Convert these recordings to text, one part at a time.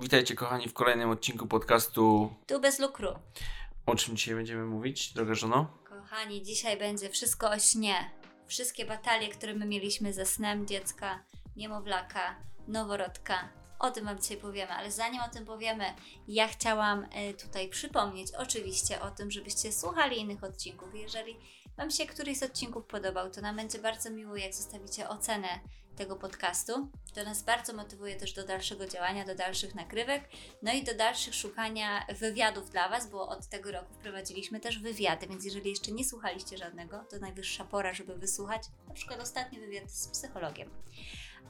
Witajcie kochani w kolejnym odcinku podcastu. Tu bez lukru. O czym dzisiaj będziemy mówić, droga żono? Kochani, dzisiaj będzie wszystko o śnie. Wszystkie batalie, które my mieliśmy ze snem dziecka, niemowlaka, noworodka. O tym Wam dzisiaj powiemy, ale zanim o tym powiemy, ja chciałam e, tutaj przypomnieć oczywiście o tym, żebyście słuchali innych odcinków. Jeżeli Wam się któryś z odcinków podobał, to nam będzie bardzo miło, jak zostawicie ocenę tego podcastu. To nas bardzo motywuje też do dalszego działania, do dalszych nagrywek, no i do dalszych szukania wywiadów dla Was, bo od tego roku wprowadziliśmy też wywiady, więc jeżeli jeszcze nie słuchaliście żadnego, to najwyższa pora, żeby wysłuchać na przykład ostatni wywiad z psychologiem.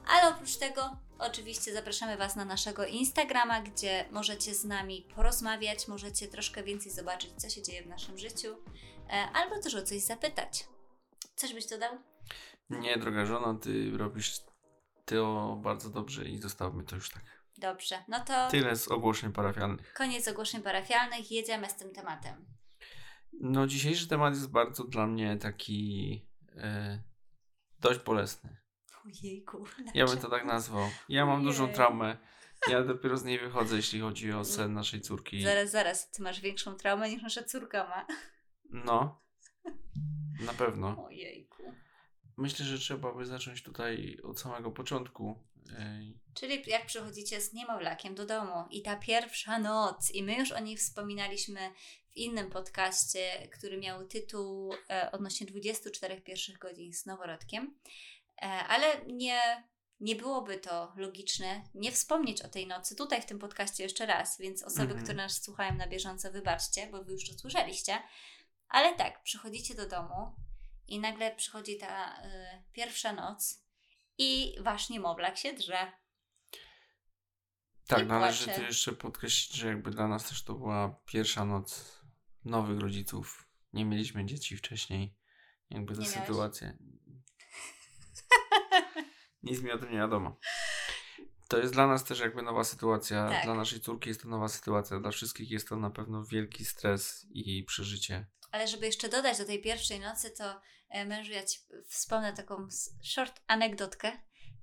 Ale oprócz tego, oczywiście zapraszamy Was na naszego Instagrama, gdzie możecie z nami porozmawiać, możecie troszkę więcej zobaczyć, co się dzieje w naszym życiu, albo też o coś zapytać. Coś byś dodał? Nie, droga żono, ty robisz to bardzo dobrze i zostawmy to już tak. Dobrze, no to Tyle z ogłoszeń parafialnych. koniec ogłoszeń parafialnych, jedziemy z tym tematem. No, dzisiejszy temat jest bardzo dla mnie taki e, dość bolesny. Ojejku. Ja bym to tak nazwał. Ja mam dużą Ojej. traumę. Ja dopiero z niej wychodzę, jeśli chodzi o sen naszej córki. Zaraz, zaraz, ty masz większą traumę niż nasza córka ma. No, na pewno. Ojejku. Myślę, że trzeba by zacząć tutaj od samego początku. Ej, Czyli jak przychodzicie z niemowlakiem do domu i ta pierwsza noc, i my już o niej wspominaliśmy w innym podcaście, który miał tytuł e, odnośnie 24 pierwszych godzin z noworodkiem, e, ale nie, nie byłoby to logiczne nie wspomnieć o tej nocy tutaj w tym podcaście jeszcze raz, więc osoby, Mhm. które nas słuchają na bieżąco, wybaczcie, bo wy już to słyszeliście, ale tak, przychodzicie do domu i nagle przychodzi ta e, pierwsza noc i wasz niemowlak się drze. Tak, należy płacze. tu jeszcze podkreślić, że jakby dla nas też to była pierwsza noc nowych rodziców. Nie mieliśmy dzieci wcześniej. Jakby miałeś? sytuacja. Nic mi o tym nie wiadomo. To jest dla nas też jakby nowa sytuacja. Tak. Dla naszej córki jest to nowa sytuacja. Dla wszystkich jest to na pewno wielki stres i przeżycie. Ale żeby jeszcze dodać do tej pierwszej nocy, to e, mężu, ja ci wspomnę taką short anegdotkę.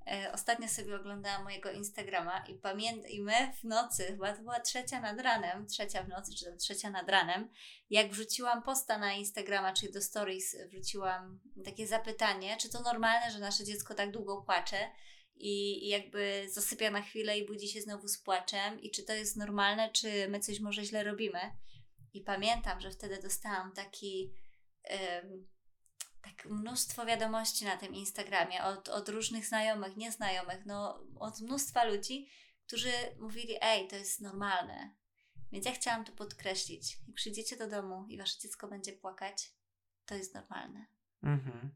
E, Ostatnio sobie oglądałam mojego Instagrama i pamiętam, i my w nocy, chyba to była trzecia nad ranem, trzecia w nocy, czy trzecia nad ranem, jak wrzuciłam posta na Instagrama, czyli do stories, wrzuciłam takie zapytanie, czy to normalne, że nasze dziecko tak długo płacze i jakby zasypia na chwilę i budzi się znowu z płaczem i czy to jest normalne, czy my coś może źle robimy. I pamiętam, że wtedy dostałam taki tak mnóstwo wiadomości na tym Instagramie od, od różnych znajomych, nieznajomych, no od mnóstwa ludzi, którzy mówili, ej, to jest normalne. Więc ja chciałam to podkreślić. Jak przyjdziecie do domu i wasze dziecko będzie płakać, to jest normalne. Mhm.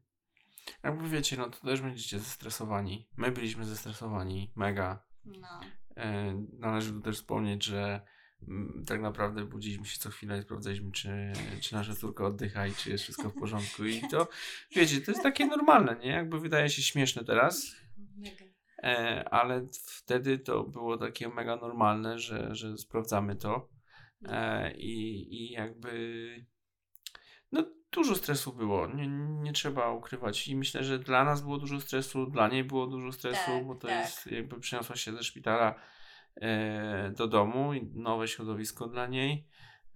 Jakby wiecie, no to też będziecie zestresowani. My byliśmy zestresowani, mega. No. E, Należy tu też wspomnieć, że mm, tak naprawdę budziliśmy się co chwilę i sprawdzaliśmy, czy, czy nasza córka oddycha i czy jest wszystko w porządku. I to, wiecie, to jest takie normalne, nie? Jakby wydaje się śmieszne teraz, Mega. e, ale wtedy to było takie mega normalne, że, że sprawdzamy to. E, i, I jakby dużo stresu było, nie, nie trzeba ukrywać i myślę, że dla nas było dużo stresu, dla niej było dużo stresu, Tak, bo to tak. jest jakby przeniosła się ze szpitala e, do domu i nowe środowisko dla niej.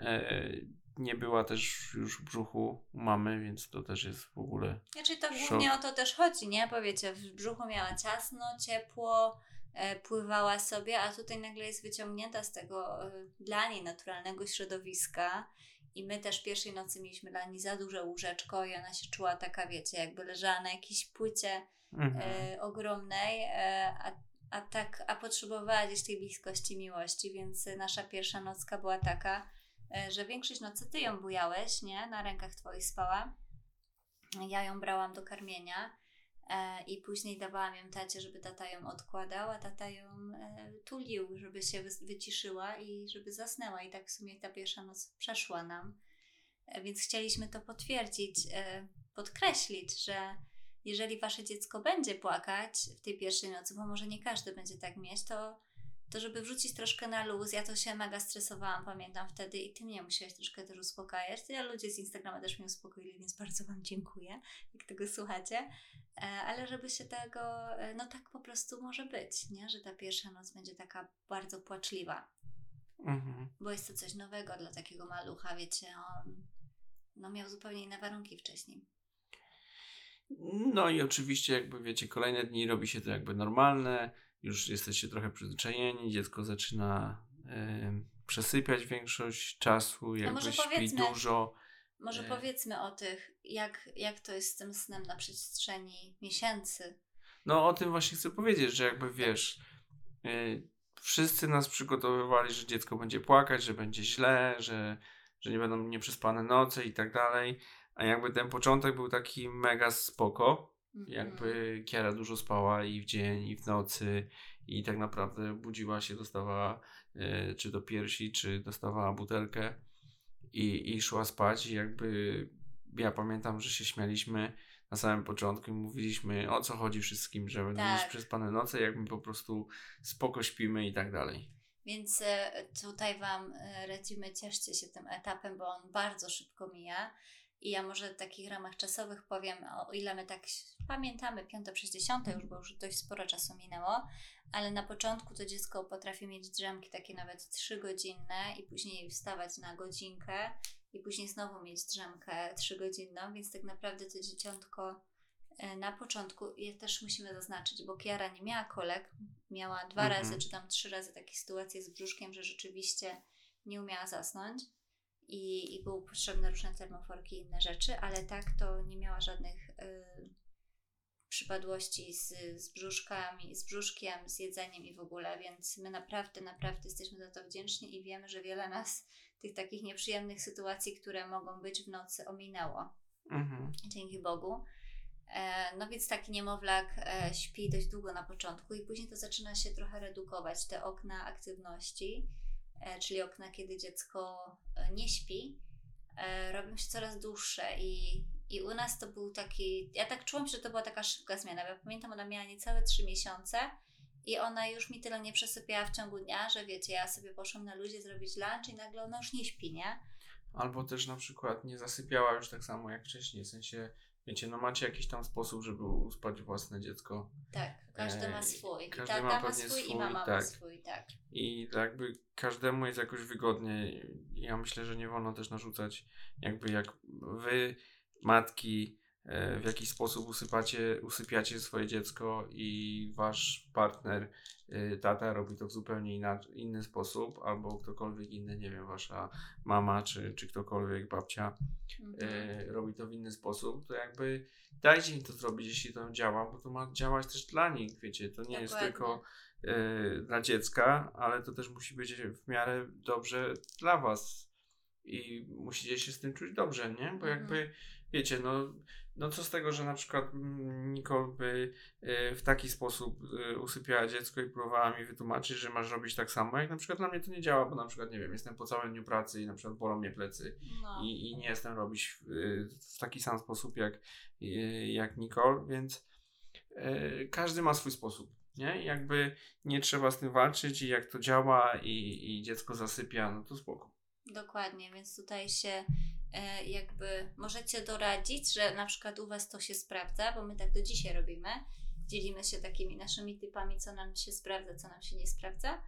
E, nie była też już w brzuchu mamy, więc to też jest w ogóle Znaczy to Szok. głównie o to też chodzi, nie? Bo wiecie, w brzuchu miała ciasno, ciepło, e, pływała sobie, a tutaj nagle jest wyciągnięta z tego e, dla niej naturalnego środowiska. I my też pierwszej nocy mieliśmy dla niej za duże łóżeczko i ona się czuła taka, wiecie, jakby leżała na jakiejś płycie mhm. e, ogromnej, e, a, a tak, a potrzebowała gdzieś tej bliskości, miłości, więc nasza pierwsza nocka była taka, e, że większość nocy ty ją bujałeś, nie? Na rękach twoich spała. Ja ją brałam do karmienia i później dawałam ją tacie, żeby tata ją odkładał, a tata ją e, tulił, żeby się wy- wyciszyła i żeby zasnęła. I tak w sumie ta pierwsza noc przeszła nam. E, więc chcieliśmy to potwierdzić, e, podkreślić, że jeżeli wasze dziecko będzie płakać w tej pierwszej nocy, bo może nie każdy będzie tak mieć, to, to żeby wrzucić troszkę na luz, ja to się mega stresowałam, pamiętam wtedy i ty mnie musiałeś troszkę też uspokajać. Ja ludzie z Instagrama też mnie uspokoili, więc bardzo Wam dziękuję, jak tego słuchacie. E, ale żeby się tego, e, no tak po prostu może być, nie? Że ta pierwsza noc będzie taka bardzo płaczliwa, Mhm. bo jest to coś nowego dla takiego malucha, wiecie, on no, miał zupełnie inne warunki wcześniej. No i oczywiście, jakby wiecie, kolejne dni robi się to jakby normalne, już jesteście trochę przyzwyczajeni, dziecko zaczyna em, przesypiać większość czasu, jakby może śpi dużo. Może E. powiedzmy o tych, jak, jak to jest z tym snem na przestrzeni miesięcy. No o tym właśnie chcę powiedzieć, że jakby wiesz, y, wszyscy nas przygotowywali, że dziecko będzie płakać, że będzie źle, że, że nie będą nieprzespane noce i tak dalej, a jakby ten początek był taki mega spoko. Jakby Kiara dużo spała i w dzień, i w nocy i tak naprawdę budziła się, dostawała y, czy do piersi, czy dostawała butelkę i, i szła spać i jakby ja pamiętam, że się śmialiśmy na samym początku i mówiliśmy o co chodzi wszystkim, że będą Tak. mieć przespane noce, jak my po prostu spoko śpimy i tak dalej. Więc e, tutaj Wam e, radzimy, cieszcie się tym etapem, bo on bardzo szybko mija. I ja może w takich ramach czasowych powiem, o ile my tak pamiętamy, piąte przez dziesiąte już, bo już dość sporo czasu minęło, ale na początku to dziecko potrafi mieć drzemki takie nawet trzygodzinne i później wstawać na godzinkę i później znowu mieć drzemkę trzygodzinną, więc tak naprawdę to dzieciątko e, na początku je też musimy zaznaczyć, bo Kiara nie miała kolek, miała dwa Mhm. razy czy tam trzy razy takie sytuacje z brzuszkiem, że rzeczywiście nie umiała zasnąć i, i były potrzebne różne termoforki i inne rzeczy, ale tak to nie miała żadnych y, przypadłości z, z brzuszkami, z brzuszkiem, z jedzeniem i w ogóle, więc my naprawdę, naprawdę jesteśmy za to wdzięczni i wiemy, że wiele nas tych takich nieprzyjemnych sytuacji, które mogą być w nocy, ominęło. Mhm. Dzięki Bogu. E, No więc taki niemowlak e, śpi dość długo na początku i później to zaczyna się trochę redukować. Te okna aktywności, czyli okna, kiedy dziecko e, nie śpi, e, robią się coraz dłuższe i, i u nas to był taki, ja tak czułam, że to była taka szybka zmiana, bo ja pamiętam, ona miała niecałe trzy miesiące i ona już mi tyle nie przesypiała w ciągu dnia, że wiecie, ja sobie poszłam na luzie zrobić lunch i nagle ona już nie śpi, nie? Albo też na przykład nie zasypiała już tak samo jak wcześniej, w sensie wiecie, no macie jakiś tam sposób, żeby uspać własne dziecko Tak, każdy ma swój. I każdy tata ma ma, pewnie swój i swój, mama ma tak. swój, tak. I jakby każdemu jest jakoś wygodnie. Ja myślę, że nie wolno też narzucać, jakby jak wy, matki, w jakiś sposób usypacie, usypiacie swoje dziecko i wasz partner, e, tata robi to w zupełnie inaczej, inny sposób, albo ktokolwiek inny, nie wiem, wasza mama czy, czy ktokolwiek, babcia, Mhm. e, robi to w inny sposób, to jakby dajcie im to zrobić, jeśli to działa, bo to ma działać też dla nich, wiecie, to nie jest Dokładnie. tylko e, dla dziecka, ale to też musi być w miarę dobrze dla was i musicie się z tym czuć dobrze, nie? Bo Mhm. jakby, wiecie, no, no co z tego, że na przykład mm, Nicole by e, w taki sposób e, usypiała dziecko i próbowała mi wytłumaczyć, że masz robić tak samo, jak na przykład dla mnie to nie działa, bo na przykład, nie wiem, jestem po całym dniu pracy i na przykład bolą mnie plecy No. i, i nie jestem robić w, y, w taki sam sposób jak, y, jak Nicole, więc y, każdy ma swój sposób. Nie? I jakby nie trzeba z tym walczyć i jak to działa i, i dziecko zasypia, no to spoko. Dokładnie, więc tutaj się jakby możecie doradzić, że na przykład u Was to się sprawdza, bo my tak do dzisiaj robimy. Dzielimy się takimi naszymi typami, co nam się sprawdza, co nam się nie sprawdza,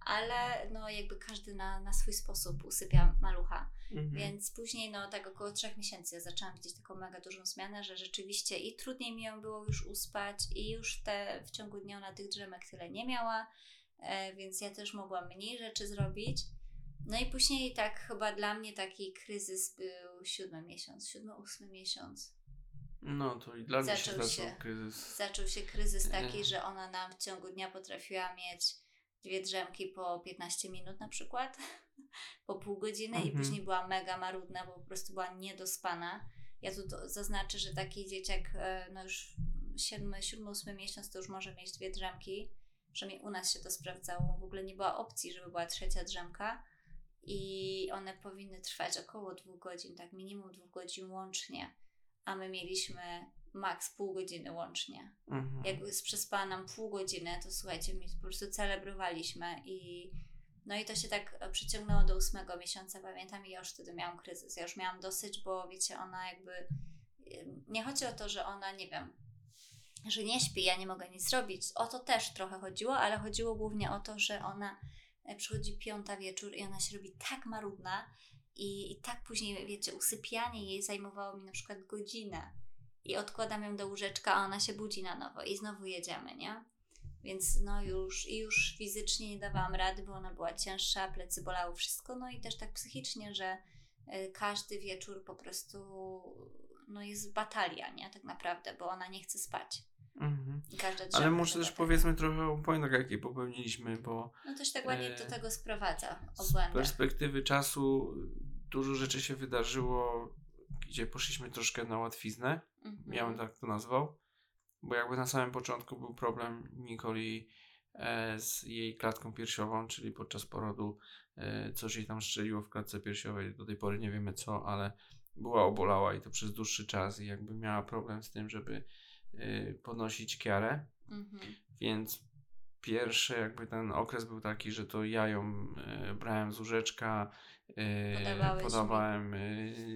ale no jakby każdy na, na swój sposób usypia malucha. Mhm. Więc później, no tak około trzech miesięcy, ja zaczęłam widzieć taką mega dużą zmianę, że rzeczywiście i trudniej mi ją było już uspać, i już te w ciągu dnia ona tych drzemek tyle nie miała, e, więc ja też mogłam mniej rzeczy zrobić. No i później tak chyba dla mnie taki kryzys był siódmy miesiąc, siódmy, ósmy miesiąc. No to i dla mnie się Zaczął zaczął się. kryzys. Zaczął się kryzys taki, że ona nam w ciągu dnia potrafiła mieć dwie drzemki po 15 minut na przykład, po pół godziny i Mhm. później była mega marudna, bo po prostu była niedospana. Ja tu do- zaznaczę, że taki dzieciak e, no już 7-8 miesiąc to już może mieć dwie drzemki. Przynajmniej u nas się to sprawdzało. W ogóle nie była opcji, żeby była trzecia drzemka. I one powinny trwać około dwóch godzin, tak minimum dwóch godzin łącznie. A my mieliśmy maks pół godziny łącznie. Mhm. Jak przespała nam pół godziny, to słuchajcie, my po prostu celebrowaliśmy i no i to się tak e, przyciągnęło do ósmego miesiąca, pamiętam, i ja już wtedy miałam kryzys. Ja już miałam dosyć, bo wiecie, ona jakby. Nie chodzi o to, że ona, nie wiem, że nie śpi, ja nie mogę nic zrobić. O to też trochę chodziło, ale chodziło głównie o to, że ona przychodzi piąta wieczór i ona się robi tak marudna i, i tak później, wiecie, usypianie jej zajmowało mi na przykład godzinę i odkładam ją do łóżeczka, a ona się budzi na nowo i znowu jedziemy, nie? Więc no już, i już fizycznie nie dawałam rady, bo ona była cięższa, plecy bolały, wszystko. No i też tak psychicznie, że y, każdy wieczór po prostu no jest batalia, nie? Tak naprawdę, bo ona nie chce spać. Mhm. Ale może też powiedzmy trochę o błędach, jakie popełniliśmy, bo No to się tak ładnie do e, tego sprowadza, o z błędach. perspektywy czasu dużo rzeczy się wydarzyło, gdzie poszliśmy troszkę na łatwiznę. Mhm. Ja bym tak to nazwał. Bo jakby na samym początku był problem Nikoli e, z jej klatką piersiową, czyli podczas porodu e, coś jej tam strzeliło w klatce piersiowej. Do tej pory nie wiemy co, ale była obolała i to przez dłuższy czas i jakby miała problem z tym, żeby e, podnosić kiarę. Mhm. Więc pierwszy jakby ten okres był taki, że to ja ją e, brałem z łóżeczka, mi. podawałem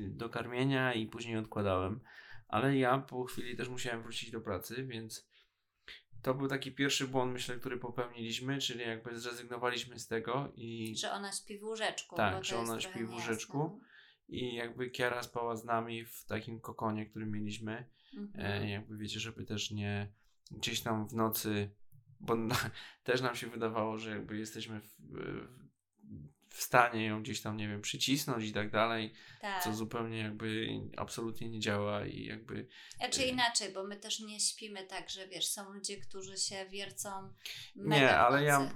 do karmienia i później odkładałem. Ale ja po chwili też musiałem wrócić do pracy, więc to był taki pierwszy błąd, myślę, który popełniliśmy, czyli jakby zrezygnowaliśmy z tego i, Że ona śpi w łóżeczku. Tak, że ona śpi w łóżeczku. I jakby Kiara spała z nami w takim kokonie, który mieliśmy. Mhm. E, jakby wiecie, żeby też nie gdzieś tam w nocy, bo na, też nam się wydawało, że jakby jesteśmy w, w, w stanie ją gdzieś tam, nie wiem, przycisnąć i tak dalej, tak. co zupełnie jakby absolutnie nie działa i jakby Znaczy y- inaczej, bo my też nie śpimy tak, że wiesz, są ludzie, którzy się wiercą nie, ale ja,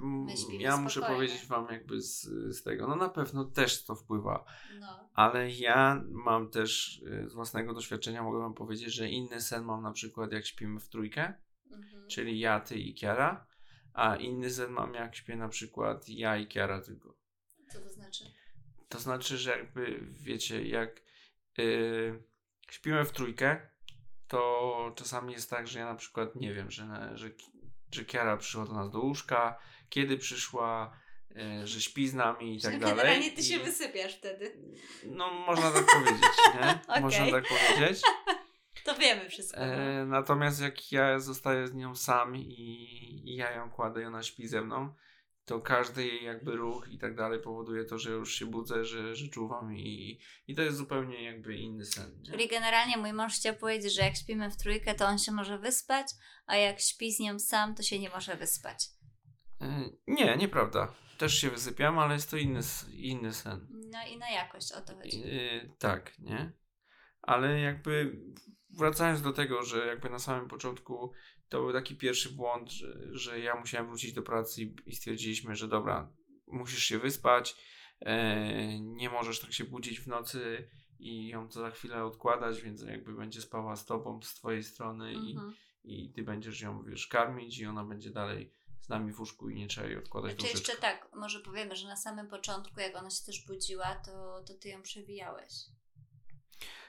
ja muszę spokojnie. powiedzieć wam jakby z, z tego, no na pewno też to wpływa, No. ale ja mam też y, z własnego doświadczenia mogę wam powiedzieć, że inny sen mam na przykład jak śpimy w trójkę, Mhm. czyli ja, ty i Kiara, a inny sen mam jak śpię na przykład ja i Kiara tylko. Co to znaczy? To znaczy, że jakby wiecie, jak yy, śpimy w trójkę, to czasami jest tak, że ja na przykład nie wiem, że, że, że Kiara przyszła do nas do łóżka, kiedy przyszła, yy, że śpi z nami i tak dalej. Generalnie ty I- się wysypiasz wtedy. No, można tak powiedzieć, nie? Okej. Można tak powiedzieć. To wiemy wszystko. no. E, natomiast jak ja zostaję z nią sam i, i ja ją kładę i ona śpi ze mną, to każdy jej jakby ruch i tak dalej powoduje to, że już się budzę, że, że czuwam i, i to jest zupełnie jakby inny sen. Nie? Czyli generalnie mój mąż chciał powiedzieć, że jak śpimy w trójkę, to on się może wyspać, a jak śpi z nią sam, to się nie może wyspać. E, nie, nieprawda. Też się wysypiam, ale jest to inny, inny sen. No i na jakość o to chodzi. E, tak, nie? Ale jakby wracając do tego, że jakby na samym początku to był taki pierwszy błąd, że, że ja musiałem wrócić do pracy i, i stwierdziliśmy, że dobra, musisz się wyspać, e, nie możesz tak się budzić w nocy i ją co za chwilę odkładać, więc jakby będzie spała z tobą, z twojej strony i, Mhm. i ty będziesz ją, wiesz, karmić i ona będzie dalej z nami w łóżku i nie trzeba jej odkładać Czy jeszcze łóżeczka. tak, może powiemy, że na samym początku, jak ona się też budziła, to, to ty ją przewijałeś.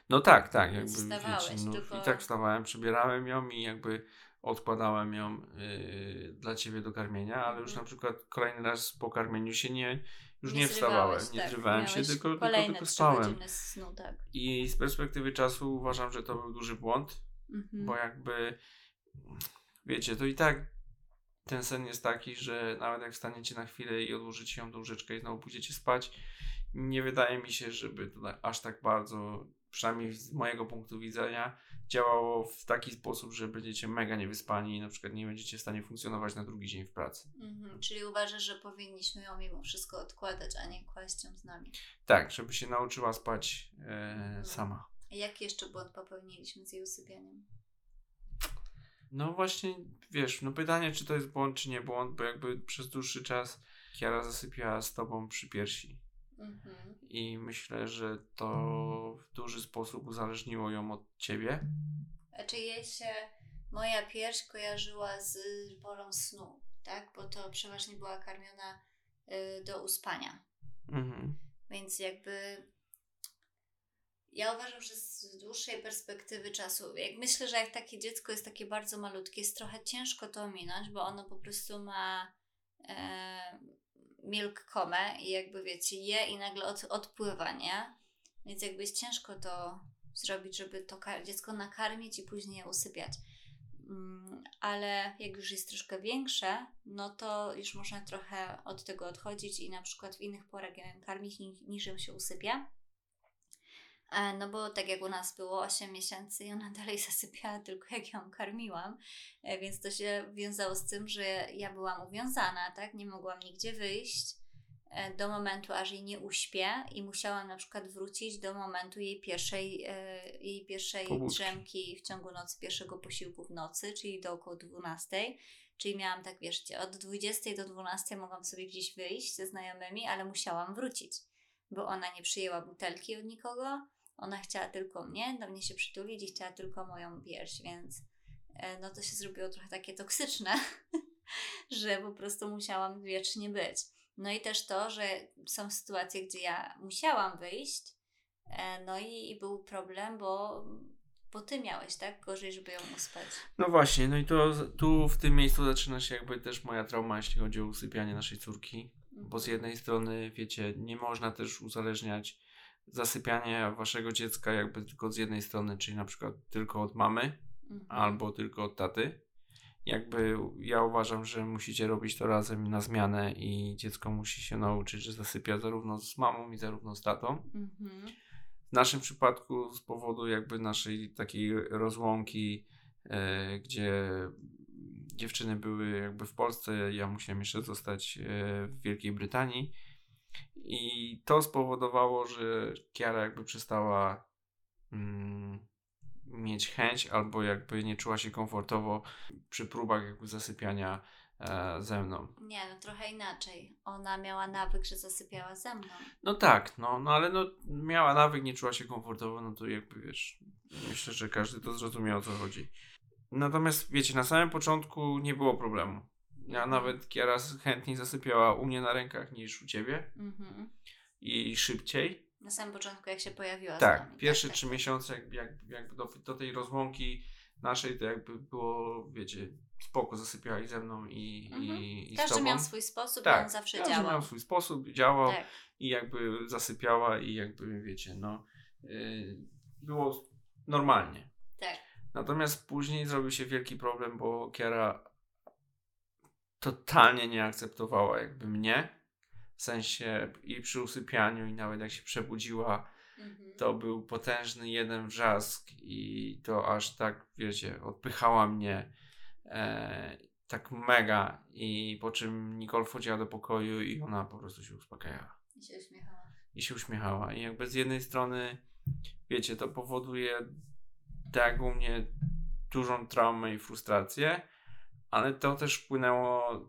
No tak, tak, jakby Wstawałeś, wiecie, no, tylko- i tak wstawałem, przebierałem ją i jakby odkładałem ją yy, dla ciebie do karmienia, ale już Mhm. na przykład kolejny raz po karmieniu się nie, już nie, Nie wstawałem, nie tak, zrywałem się, tylko, tylko, tylko spałem. snu, tak. I z perspektywy czasu uważam, że to był duży błąd, Mhm. bo jakby wiecie, to i tak ten sen jest taki, że nawet jak wstaniecie na chwilę i odłożycie ją do łóżeczka i znowu pójdziecie spać, nie wydaje mi się, żeby to aż tak bardzo, przynajmniej z mojego punktu widzenia, działało w taki sposób, że będziecie mega niewyspani i na przykład nie będziecie w stanie funkcjonować na drugi dzień w pracy. Mhm. Czyli uważasz, że powinniśmy ją mimo wszystko odkładać, a nie kłaść ją z nami. Tak, żeby się nauczyła spać e, Mhm. sama. A jaki jeszcze błąd popełniliśmy z jej usypianiem? No właśnie, wiesz, no pytanie, czy to jest błąd, czy nie błąd, bo jakby przez dłuższy czas Kiara zasypiała z tobą przy piersi. Mhm. I myślę, że to w duży sposób uzależniło ją od ciebie. Znaczy jej się moja pierś kojarzyła z porą snu, tak? Bo to przeważnie była karmiona y, do uspania. Mhm. Więc jakby Ja uważam, że z dłuższej perspektywy czasu, jak myślę, że jak takie dziecko jest takie bardzo malutkie, jest trochę ciężko to ominąć, bo ono po prostu ma e, milk comę i jakby wiecie, je i nagle od, odpływa, nie? Więc jakby jest ciężko to zrobić, żeby to dziecko nakarmić i później je usypiać. Mm, ale jak już jest troszkę większe, no to już można trochę od tego odchodzić i na przykład w innych porach karmić niż ją się usypia. E, no bo tak jak u nas było 8 miesięcy i ona dalej zasypiała tylko jak ją karmiłam, e, więc to się wiązało z tym, że ja byłam uwiązana, tak? Nie mogłam nigdzie wyjść e, do momentu, aż jej nie uśpię i musiałam na przykład wrócić do momentu jej pierwszej, jej pierwszej drzemki w ciągu nocy, pierwszego posiłku w nocy, czyli do około 12. Czyli miałam tak, wiesz, od 20 do 12 mogłam sobie gdzieś wyjść ze znajomymi, ale musiałam wrócić, bo ona nie przyjęła butelki od nikogo, ona chciała tylko mnie, do mnie się przytulić i chciała tylko moją pierś, więc e, no to się zrobiło trochę takie toksyczne, że po prostu musiałam wiecznie być. No i też to, że są sytuacje, gdzie ja musiałam wyjść, e, no i, i był problem, bo bo ty miałeś, tak? Gorzej, żeby ją uspać. No właśnie, no i to tu w tym miejscu zaczyna się jakby też moja trauma, jeśli chodzi o usypianie naszej córki. Bo z mhm. jednej strony, wiecie, nie można też uzależniać zasypianie waszego dziecka jakby tylko z jednej strony, czyli na przykład tylko od mamy mhm. albo tylko od taty. Jakby ja uważam, że musicie robić to razem na zmianę i dziecko musi się nauczyć, że zasypia zarówno z mamą i zarówno z tatą. Mhm. W naszym przypadku z powodu jakby naszej takiej rozłąki, e, gdzie dziewczyny były jakby w Polsce, ja musiałem jeszcze zostać e, w Wielkiej Brytanii i to spowodowało, że Kiara jakby przestała mm, mieć chęć albo jakby nie czuła się komfortowo przy próbach jakby zasypiania e, ze mną. Nie, no trochę inaczej. Ona miała nawyk, że zasypiała ze mną. No tak, no, no ale no miała nawyk, nie czuła się komfortowo, no to jakby wiesz, myślę, że każdy to zrozumiał o co chodzi. Natomiast wiecie, na samym początku nie było problemu. Ja nawet Kiara chętniej zasypiała u mnie na rękach niż u ciebie. Mhm. I szybciej. Na samym początku, jak się pojawiła. Tak, nami, pierwsze tak, trzy tak. miesiące, jakby, jakby, jakby do, do, tej rozłąki naszej, to jakby było, wiecie, spoko, zasypiała ze mną i, mhm. i, i Każdy miał swój sposób tak, i on zawsze każdy działał. miał swój sposób, działał tak. i jakby zasypiała i jakby, wiecie, no, yy, było normalnie. Tak. Natomiast później zrobił się wielki problem, bo Kiara totalnie nie akceptowała jakby mnie. W sensie i przy usypianiu, i nawet jak się przebudziła, mhm. to był potężny jeden wrzask, i to aż tak, wiecie, odpychała mnie e, tak mega. I po czym Nicole wchodziła do pokoju i ona po prostu się uspokajała. I się uśmiechała. I się uśmiechała. I jakby z jednej strony, wiecie, to powoduje tak u mnie dużą traumę i frustrację, ale to też wpłynęło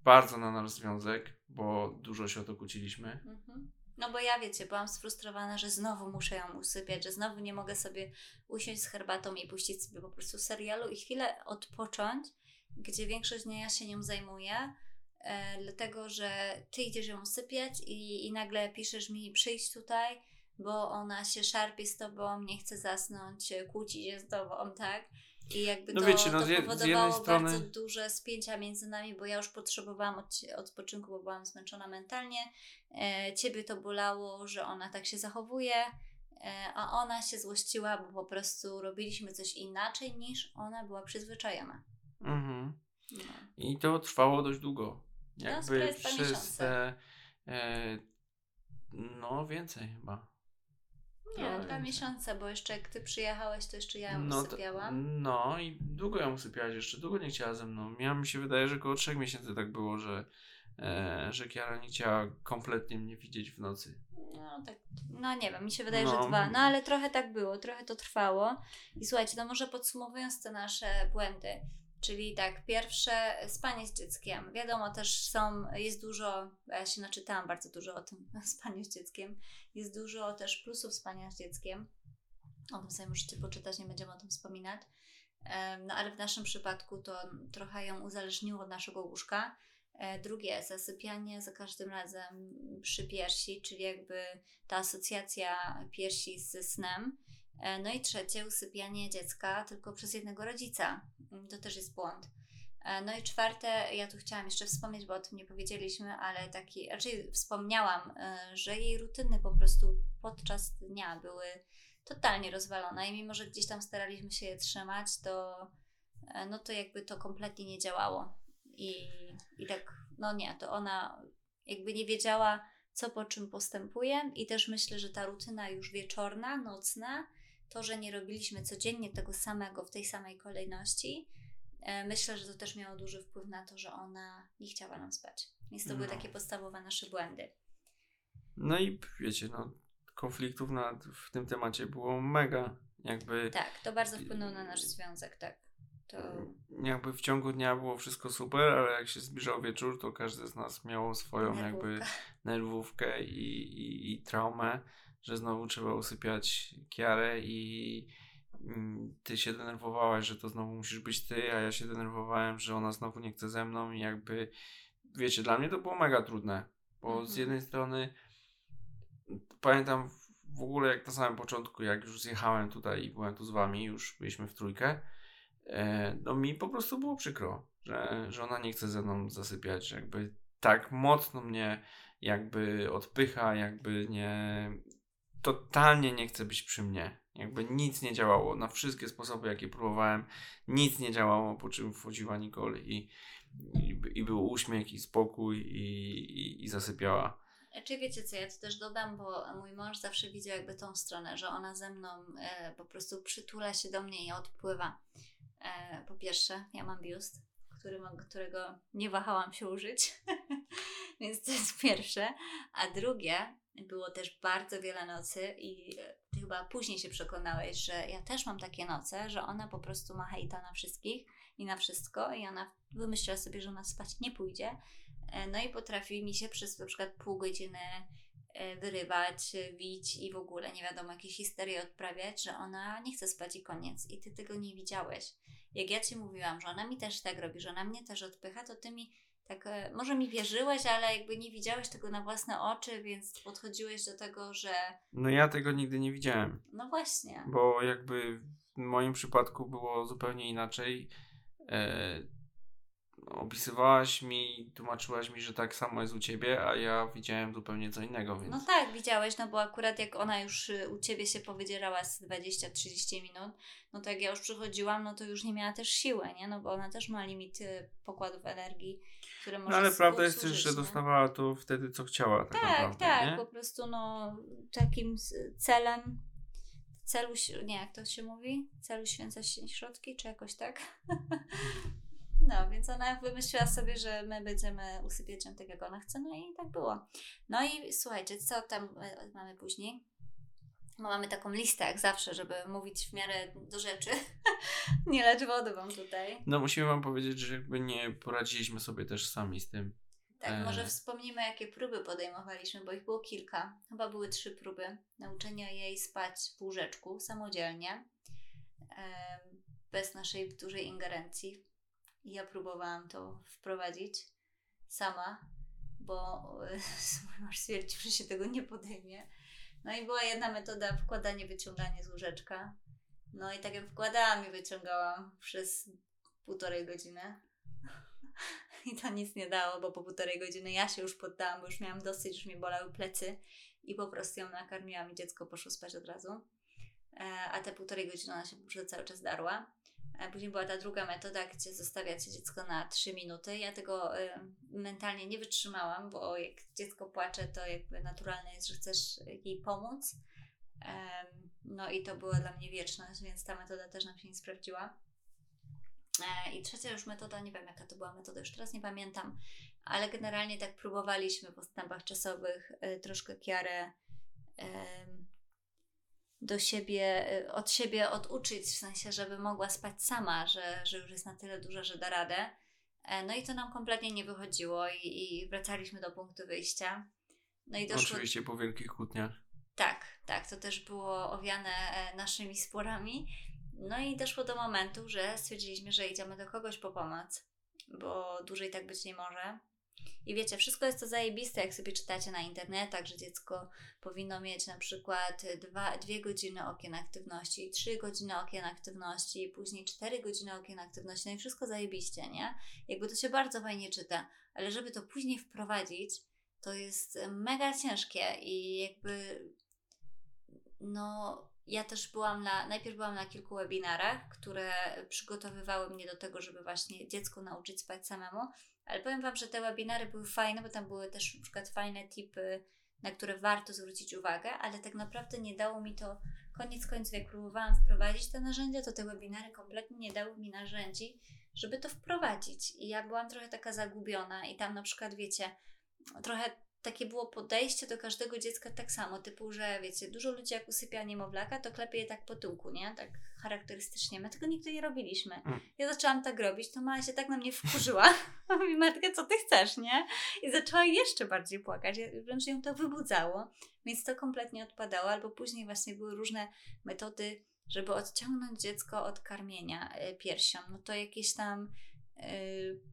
bardzo na nasz związek, bo dużo się o to kłóciliśmy. Mhm. No bo ja wiecie, byłam sfrustrowana, że znowu muszę ją usypiać, że znowu nie mogę sobie usiąść z herbatą i puścić sobie po prostu serialu i chwilę odpocząć, gdzie większość dnia ja się nią zajmuję, e, dlatego że ty idziesz ją usypiać i, i nagle piszesz mi przyjść tutaj, bo ona się szarpie z tobą, nie chce zasnąć, kłóci się z tobą, tak? I jakby no to, wiecie, no to powodowało strony... bardzo duże spięcia między nami, bo ja już potrzebowałam od, odpoczynku, bo byłam zmęczona mentalnie. E, ciebie to bolało, że ona tak się zachowuje, e, a ona się złościła, bo po prostu robiliśmy coś inaczej niż ona była przyzwyczajona. Mhm. No. I to trwało dość długo. No, jakby no, przez te, e, no więcej chyba. Nie, no, dwa miesiące, bo jeszcze jak ty przyjechałeś, to jeszcze ja ją no, usypiałam. no i długo ją usypiałaś jeszcze, długo nie chciała ze mną. Ja mi się wydaje, że około trzech miesięcy tak było, że, e, że Kiara nie chciała kompletnie mnie widzieć w nocy. No tak, no nie wiem, mi się wydaje, no. że dwa. No ale trochę tak było, trochę to trwało. I słuchajcie, no może podsumowując te nasze błędy. Czyli tak, pierwsze spanie z dzieckiem. Wiadomo, też są, jest dużo, ja się naczytałam bardzo dużo o tym spaniu z dzieckiem. Jest dużo też plusów spania z dzieckiem. O tym sobie możecie poczytać, nie będziemy o tym wspominać. No ale w naszym przypadku to trochę ją uzależniło od naszego łóżka. E, drugie, zasypianie za każdym razem przy piersi, czyli jakby ta asocjacja piersi ze snem. E, no i trzecie, usypianie dziecka tylko przez jednego rodzica. To też jest błąd. E, no i czwarte, ja tu chciałam jeszcze wspomnieć, bo o tym nie powiedzieliśmy, ale taki, raczej wspomniałam, e, że jej rutyny po prostu podczas dnia były totalnie rozwalone i mimo, że gdzieś tam staraliśmy się je trzymać, to e, no to jakby to kompletnie nie działało. I, i tak, no nie, to ona jakby nie wiedziała, co po czym postępuje i też myślę, że ta rutyna już wieczorna, nocna, to, że nie robiliśmy codziennie tego samego w tej samej kolejności, myślę, że to też miało duży wpływ na to, że ona nie chciała nam spać. Więc to no. były takie podstawowe nasze błędy. No i wiecie, no, konfliktów na, w tym temacie było mega. Jakby, tak, to bardzo wpłynęło na nasz związek, tak. To... Jakby w ciągu dnia było wszystko super, ale jak się zbliżał wieczór, to każdy z nas miał swoją Nerwówka. jakby nerwówkę i, i, i traumę, że znowu trzeba usypiać Kiarę i Mm, ty się denerwowałaś, że to znowu musisz być ty, a ja się denerwowałem, że ona znowu nie chce ze mną i jakby, wiecie, dla mnie to było mega trudne, bo mhm. z jednej strony pamiętam w ogóle jak na samym początku, jak już zjechałem tutaj i byłem tu z wami, już byliśmy w trójkę, e, no mi po prostu było przykro, że, że ona nie chce ze mną zasypiać, jakby tak mocno mnie jakby odpycha, jakby nie, totalnie nie chce być przy mnie. Jakby nic nie działało. Na wszystkie sposoby, jakie próbowałem, nic nie działało, po czym wchodziła Nicole i, i, i był uśmiech i spokój i, i, i zasypiała. Czy wiecie co, ja to też dodam, bo mój mąż zawsze widział jakby tą stronę, że ona ze mną e, po prostu przytula się do mnie i odpływa. E, po pierwsze, ja mam biust, który, którego nie wahałam się użyć, więc to jest pierwsze. A drugie, było też bardzo wiele nocy i e, ty chyba później się przekonałeś, że ja też mam takie noce, że ona po prostu ma hejta na wszystkich i na wszystko i ona wymyśliła sobie, że ona spać nie pójdzie. E, no i potrafi mi się przez na przykład pół godziny e, wyrywać, wić i w ogóle nie wiadomo, jakieś histerie odprawiać, że ona nie chce spać i koniec. I ty tego nie widziałeś. Jak ja ci mówiłam, że ona mi też tak robi, że ona mnie też odpycha, to ty mi tak, e, może mi wierzyłeś, ale jakby nie widziałeś tego na własne oczy, więc podchodziłeś do tego, że. No ja tego nigdy nie widziałem. No właśnie. Bo jakby w moim przypadku było zupełnie inaczej. E, opisywałaś mi, tłumaczyłaś mi, że tak samo jest u ciebie, a ja widziałem zupełnie co innego. Więc... No tak, widziałeś, no bo akurat jak ona już y, u ciebie się powiedzierała z 20-30 minut, no to jak ja już przychodziłam, no to już nie miała też siły, nie? No bo ona też ma limity pokładów energii, które może No ale prawda jest też, że dostawała to wtedy, co chciała. Tak, tak, naprawdę, tak nie? po prostu no takim celem celu, nie jak to się mówi? Celu święca środki, czy jakoś tak? No, więc ona wymyśliła sobie, że my będziemy usypiać ją tak, jak ona chce, no i tak było. No i słuchajcie, co tam e, mamy później? mamy taką listę, jak zawsze, żeby mówić w miarę do rzeczy. nie lecz wody wam tutaj. No, musimy wam powiedzieć, że jakby nie poradziliśmy sobie też sami z tym. Tak, e... może wspomnimy, jakie próby podejmowaliśmy, bo ich było kilka. Chyba były trzy próby. Nauczenia jej spać w łóżeczku samodzielnie, e, bez naszej dużej ingerencji ja próbowałam to wprowadzić sama, bo mój mąż stwierdził, że się tego nie podejmie. No i była jedna metoda wkładanie, wyciąganie z łóżeczka. No i tak jak wkładałam i wyciągałam przez półtorej godziny. I to nic nie dało, bo po półtorej godziny ja się już poddałam, bo już miałam dosyć, już mi bolały plecy i po prostu ją nakarmiłam i dziecko poszło spać od razu. E, a te półtorej godziny ona się cały czas darła. Później była ta druga metoda, gdzie zostawiacie dziecko na 3 minuty. Ja tego y, mentalnie nie wytrzymałam, bo jak dziecko płacze, to jakby naturalne jest, że chcesz jej pomóc. no i to była dla mnie wieczność, więc ta metoda też nam się nie sprawdziła. E, I trzecia już metoda, nie wiem jaka to była metoda, już teraz nie pamiętam, ale generalnie tak próbowaliśmy po stępach czasowych y, troszkę kiarę do siebie, y, od siebie oduczyć, w sensie, żeby mogła spać sama, że, że już jest na tyle duża, że da radę. E, no i to nam kompletnie nie wychodziło i, i wracaliśmy do punktu wyjścia. No i doszło... Oczywiście po wielkich kłótniach. Tak, tak, to też było owiane e, naszymi sporami. No i doszło do momentu, że stwierdziliśmy, że idziemy do kogoś po pomoc, bo dłużej tak być nie może. I wiecie, wszystko jest to zajebiste, jak sobie czytacie na internetach, że dziecko powinno mieć na przykład dwa, dwie godziny okien aktywności, trzy godziny okien aktywności, później cztery godziny okien aktywności, no i wszystko zajebiście, nie? Jakby to się bardzo fajnie czyta, ale żeby to później wprowadzić, to jest mega ciężkie i jakby no ja też byłam na, najpierw byłam na kilku webinarach, które przygotowywały mnie do tego, żeby właśnie dziecko nauczyć spać samemu, ale powiem Wam, że te webinary były fajne, bo tam były też na przykład fajne tipy, na które warto zwrócić uwagę, ale tak naprawdę nie dało mi to, koniec końców jak próbowałam wprowadzić te narzędzia, to te webinary kompletnie nie dały mi narzędzi, żeby to wprowadzić. I ja byłam trochę taka zagubiona i tam na przykład, wiecie, trochę takie było podejście do każdego dziecka tak samo, typu, że wiecie, dużo ludzi jak usypia niemowlaka, to klepie je tak po tyłku, nie? Tak charakterystycznie. My tego nigdy nie robiliśmy. Mm. Ja zaczęłam tak robić, to mama się tak na mnie wkurzyła. Mówi, Martka, co ty chcesz, nie? I zaczęła jeszcze bardziej płakać. Ja- Wręcz ją to wybudzało, więc to kompletnie odpadało. Albo później właśnie były różne metody, żeby odciągnąć dziecko od karmienia y, piersią. No to jakieś tam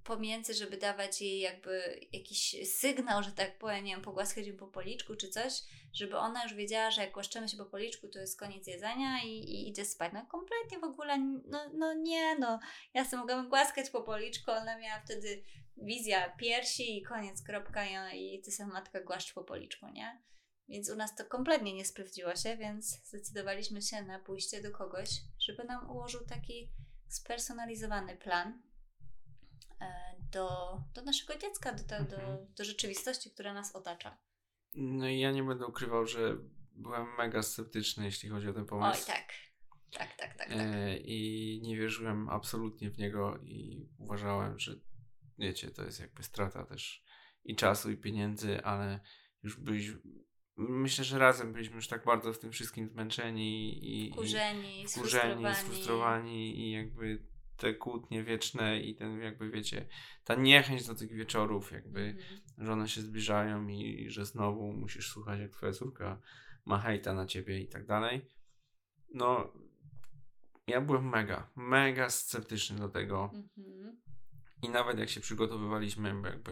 pomiędzy, żeby dawać jej jakby jakiś sygnał, że tak powiem, nie wiem, pogłaskać ją po policzku czy coś, żeby ona już wiedziała, że jak głaszczemy się po policzku, to jest koniec jedzenia i, i idzie spać. No kompletnie w ogóle, no, no nie, no. Ja sobie mogłam głaskać po policzku, ona miała wtedy wizja piersi i koniec, kropka i, i ty sama matka głaszcz po policzku, nie? Więc u nas to kompletnie nie sprawdziło się, więc zdecydowaliśmy się na pójście do kogoś, żeby nam ułożył taki spersonalizowany plan do, do naszego dziecka, do, do, do, Mhm. do rzeczywistości, która nas otacza. No i ja nie będę ukrywał, że byłem mega sceptyczny, jeśli chodzi o ten pomysł. Oj, tak. Tak, tak, tak, tak. E, I nie wierzyłem absolutnie w niego i uważałem, że wiecie, to jest jakby strata też i czasu, i pieniędzy, ale już byś. Myślę, że razem byliśmy już tak bardzo w tym wszystkim zmęczeni i, i Wkurzeni, wkurzeni, sfrustrowani. sfrustrowani i jakby te kłótnie wieczne i ten jakby wiecie, ta niechęć do tych wieczorów, jakby, Mhm. że one się zbliżają i że znowu musisz słuchać, jak twoja córka ma hejta na ciebie i tak dalej. No, ja byłem mega, mega sceptyczny do tego. Mhm. I nawet jak się przygotowywaliśmy, jakby,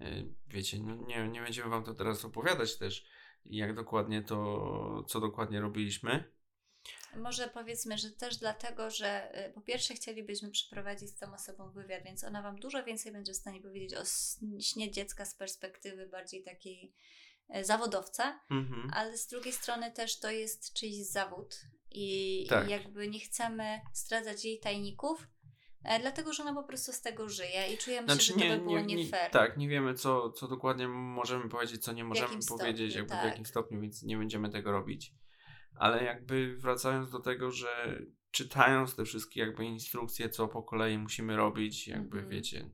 y, wiecie, no nie, nie będziemy wam to teraz opowiadać też, jak dokładnie to, co dokładnie robiliśmy. Może powiedzmy, że też dlatego, że y, po pierwsze chcielibyśmy przeprowadzić z tą osobą wywiad, więc ona Wam dużo więcej będzie w stanie powiedzieć o śnie dziecka z perspektywy bardziej takiej y, zawodowca, Mhm. ale z drugiej strony też to jest czyjś zawód i, Tak. i jakby nie chcemy zdradzać jej tajników, e, dlatego że ona po prostu z tego żyje i czujemy się, że to by było nie, fair. tak, nie wiemy, co, co dokładnie możemy powiedzieć, co nie możemy powiedzieć, stopniu, jakby w tak. jakim stopniu, więc nie będziemy tego robić. Ale jakby wracając do tego, że czytając te wszystkie jakby instrukcje, co po kolei musimy robić, jakby Mhm. wiecie,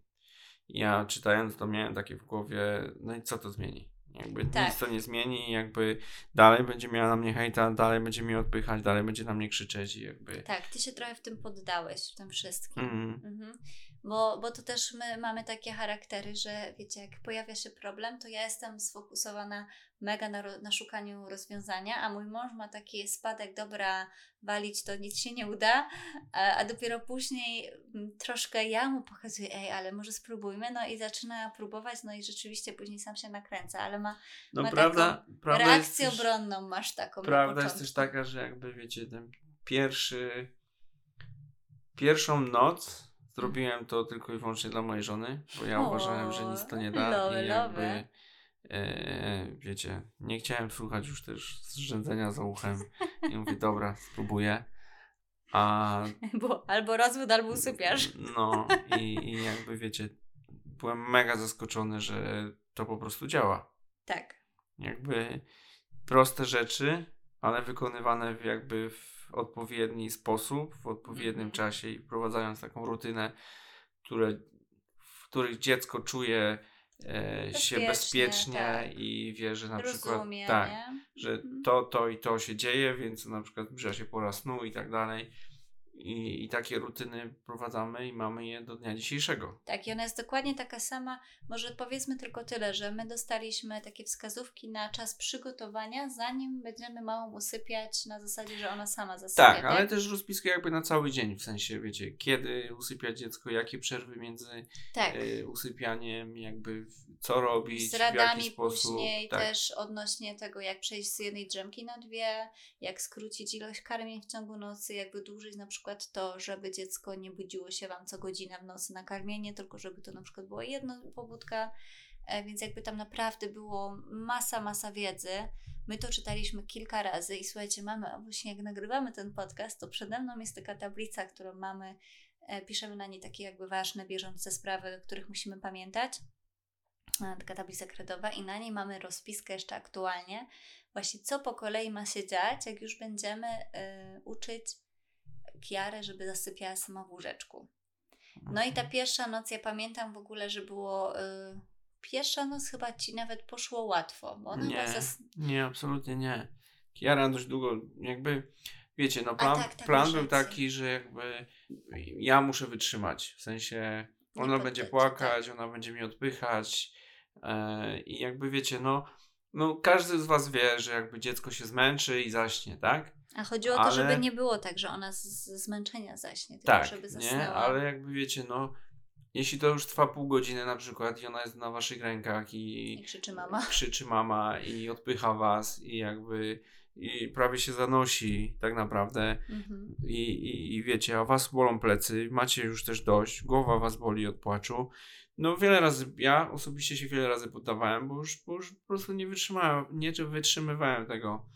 ja czytając to miałem takie w głowie, no i co to zmieni? Jakby Tak. nic to nie zmieni, jakby dalej będzie miała na mnie hejta, dalej będzie mnie odpychać, dalej będzie na mnie krzyczeć i jakby... Tak, ty się trochę w tym poddałeś, w tym wszystkim. Mhm. Mhm. Bo, bo to też my mamy takie charaktery, że wiecie, jak pojawia się problem, to ja jestem sfokusowana mega na, na szukaniu rozwiązania, a mój mąż ma taki spadek, dobra, walić to nic się nie uda, a, a dopiero później mm, troszkę ja mu pokazuję, ej, ale może spróbujmy, no i zaczyna próbować, no i rzeczywiście później sam się nakręca, ale ma No ma prawda, prawda reakcję też, obronną, masz taką Prawda jest też taka, że jakby wiecie, ten pierwszy pierwszą noc zrobiłem to tylko i wyłącznie dla mojej żony, bo ja O, uważałem, że nic to nie da love, i jakby love. e, wiecie, nie chciałem słuchać już też zrzędzenia za uchem i mówię, dobra, spróbuję. A Bo albo rozwód, albo usypiasz. no i, i jakby wiecie, byłem mega zaskoczony, że to po prostu działa. Tak. jakby proste rzeczy, ale wykonywane jakby w odpowiedni sposób, w odpowiednim Mhm. czasie i wprowadzając taką rutynę, które, w której dziecko czuje e, się Bezpiecznie, tak. i wie, że na przykład Rozumie, tak, nie? że Mhm. to, to i to się dzieje, więc na przykład zbliża się pora snu i tak dalej. I, I takie rutyny prowadzamy i mamy je do dnia dzisiejszego. Tak, i ona jest dokładnie taka sama. Może powiedzmy tylko tyle, że my dostaliśmy takie wskazówki na czas przygotowania, zanim będziemy małą usypiać, na zasadzie, że ona sama zasypia. Tak, ale też rozpiskę jakby na cały dzień, w sensie wiecie, kiedy usypiać dziecko, jakie przerwy między tak. y, usypianiem, jakby co robić, Z w radami później tak. też odnośnie tego, jak przejść z jednej drzemki na dwie, jak skrócić ilość karmień w ciągu nocy, jak wydłużyć na przykład to, żeby dziecko nie budziło się Wam co godzinę w nocy na karmienie, tylko żeby to na przykład była jedna pobudka, E, więc jakby tam naprawdę było masa, masa wiedzy. My to czytaliśmy kilka razy i słuchajcie, mamy, właśnie jak nagrywamy ten podcast, to przede mną jest taka tablica, którą mamy, e, piszemy na niej takie jakby ważne, bieżące sprawy, o których musimy pamiętać taka tablica kredowa i na niej mamy rozpiskę jeszcze aktualnie, właśnie co po kolei ma się dziać, jak już będziemy y, uczyć Kiarę, żeby zasypiała sama w łóżeczku. No i ta pierwsza noc, ja pamiętam w ogóle, że było... Y, pierwsza noc chyba Ci nawet poszło łatwo, bo ona Nie. zas... Nie, absolutnie nie. Kiara dość długo, jakby, wiecie, no plan, tak, tak, plan był taki, że jakby ja muszę wytrzymać, w sensie ona poddać będzie płakać, ona będzie mi odpychać e, i jakby wiecie, no, no każdy z was wie, że jakby dziecko się zmęczy i zaśnie, tak? A chodziło o to, Ale- żeby nie było tak, że ona z, ze zmęczenia zaśnie, tylko Tak, żeby nie, zasnęła. ale jakby wiecie, no, jeśli to już trwa pół godziny na przykład i ona jest na waszych rękach i I krzyczy mama. krzyczy mama i odpycha was i jakby i prawie się zanosi tak naprawdę Mhm. i, i, i wiecie, a was bolą plecy, macie już też dość, głowa was boli od płaczu. No wiele razy, ja osobiście się wiele razy poddawałem, bo już, bo już po prostu nie wytrzymałem, nie wytrzymywałem tego.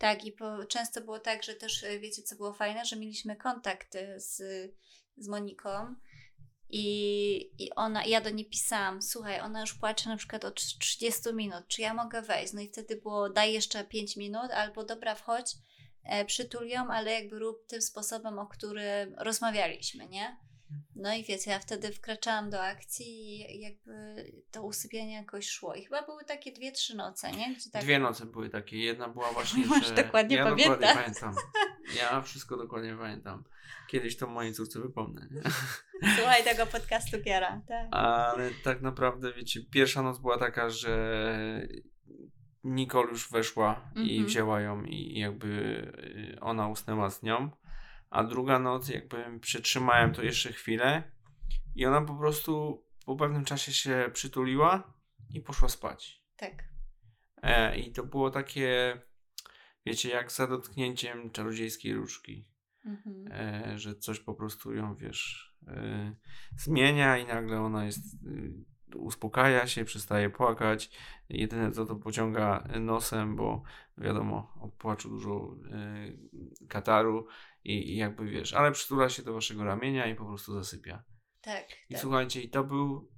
Tak, i po, często było tak, że też e, wiecie, co było fajne, że mieliśmy kontakt e, z, z Moniką i, i ona, ja do niej pisałam, słuchaj, ona już płacze na przykład od 30 minut, czy ja mogę wejść? No i wtedy było, daj jeszcze 5 minut, albo dobra, wchodź, e, przytul ją, ale jakby rób tym sposobem, o którym rozmawialiśmy, nie? No i wiecie, ja wtedy wkraczałam do akcji i jakby to usypianie jakoś szło. I chyba były takie dwie, trzy noce, nie? Tak Dwie noce były takie, jedna była właśnie, Masz że... dokładnie ja pamiętasz. dokładnie pamiętam. Ja wszystko dokładnie pamiętam. Kiedyś to mojej córce wypomnę, nie? Słuchaj tego podcastu Kiera. Tak. Ale tak naprawdę, wiecie, pierwsza noc była taka, że Nicole już weszła i Mhm. wzięła ją i jakby y, ona usnęła z nią. A druga noc jakby przytrzymałem to jeszcze chwilę i ona po prostu po pewnym czasie się przytuliła i poszła spać. tak. E, I to było takie, wiecie, jak za dotknięciem czarodziejskiej różdżki Mhm. e, że coś po prostu ją, wiesz, e, zmienia i nagle ona jest, y, uspokaja się, przestaje płakać. Jedyne co to pociąga nosem, bo wiadomo, od płaczu dużo y, kataru i, i jakby wiesz, ale przytula się do waszego ramienia i po prostu zasypia. Tak. I tak. słuchajcie, i to był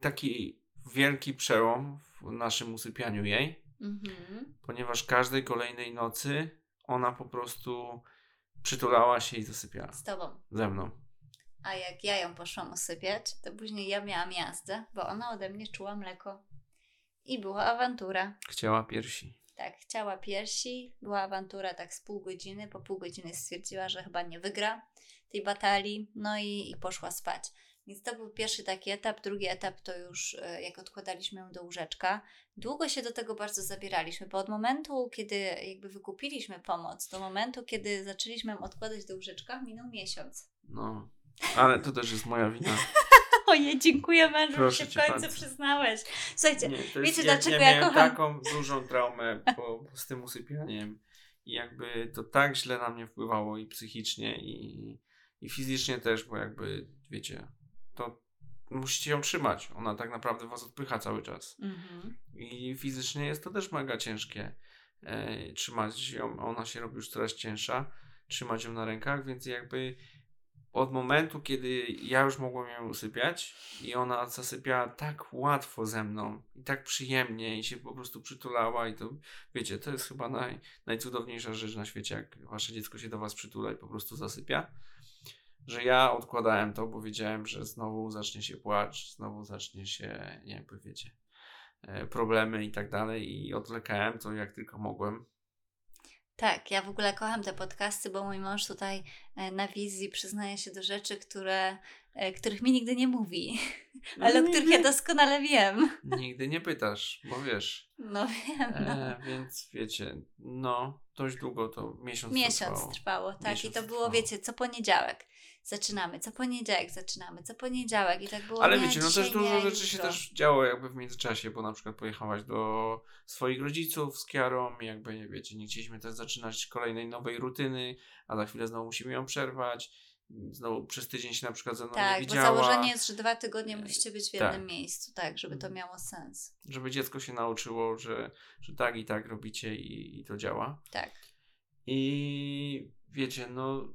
taki wielki przełom w naszym usypianiu jej, Mhm. ponieważ każdej kolejnej nocy ona po prostu przytulała się i zasypiała Z tobą. ze mną. A jak ja ją poszłam usypiać, to później ja miałam jazdę, bo ona ode mnie czuła mleko. I była awantura. Chciała piersi. Tak, chciała piersi, była awantura tak z pół godziny. Po pół godziny stwierdziła, że chyba nie wygra tej batalii, no i, i poszła spać. Więc to był pierwszy taki etap. Drugi etap to już e, jak odkładaliśmy ją do łóżeczka. Długo się do tego bardzo zabieraliśmy, bo od momentu, kiedy jakby wykupiliśmy pomoc, do momentu, kiedy zaczęliśmy ją odkładać do łóżeczka, minął miesiąc. No, ale to też jest moja wina. Ojej, dziękuję mężu, że się w końcu bardzo. przyznałeś. Słuchajcie, Nie, to wiecie, ja, dlaczego ja ja kocham- taką dużą traumę po, z tym usypianiem. I jakby to tak źle na mnie wpływało i psychicznie, i, i fizycznie też, bo jakby, wiecie, to musicie ją trzymać. Ona tak naprawdę was odpycha cały czas. Mhm. I fizycznie jest to też mega ciężkie. E, trzymać ją, ona się robi już coraz cięższa, trzymać ją na rękach, więc jakby od momentu, kiedy ja już mogłem ją usypiać i ona zasypiała tak łatwo ze mną i tak przyjemnie i się po prostu przytulała i to, wiecie, to jest chyba naj, najcudowniejsza rzecz na świecie, jak wasze dziecko się do was przytula i po prostu zasypia, że ja odkładałem to, bo wiedziałem, że znowu zacznie się płacz, znowu zacznie się, jakby wiecie, e, problemy i tak dalej i odwlekałem to jak tylko mogłem. Tak, ja w ogóle kocham te podcasty, bo mój mąż tutaj e, na wizji przyznaje się do rzeczy, które, e, których mi nigdy nie mówi, No, ale o których ja doskonale wiem. Nigdy nie pytasz, bo wiesz. No wiem, no. E, więc wiecie, no dość długo to miesiąc, Miesiąc trwało. trwało, tak. Miesiąc I to było, trwało. wiecie, co poniedziałek. Zaczynamy, co poniedziałek zaczynamy, co poniedziałek i tak było. Ale nie, wiecie, no też dużo rzeczy się też działo jakby w międzyczasie, bo na przykład pojechałaś do swoich rodziców z Kiarą i jakby, nie wiecie, nie chcieliśmy też zaczynać kolejnej nowej rutyny, a za chwilę znowu musimy ją przerwać. Znowu przez tydzień się na przykład ze mną nie Tak, bo widziała. założenie jest, że dwa tygodnie musicie być w tak. jednym miejscu, tak, żeby to Mhm. miało sens. Żeby dziecko się nauczyło, że, że tak i tak robicie i, i to działa. Tak. I wiecie, no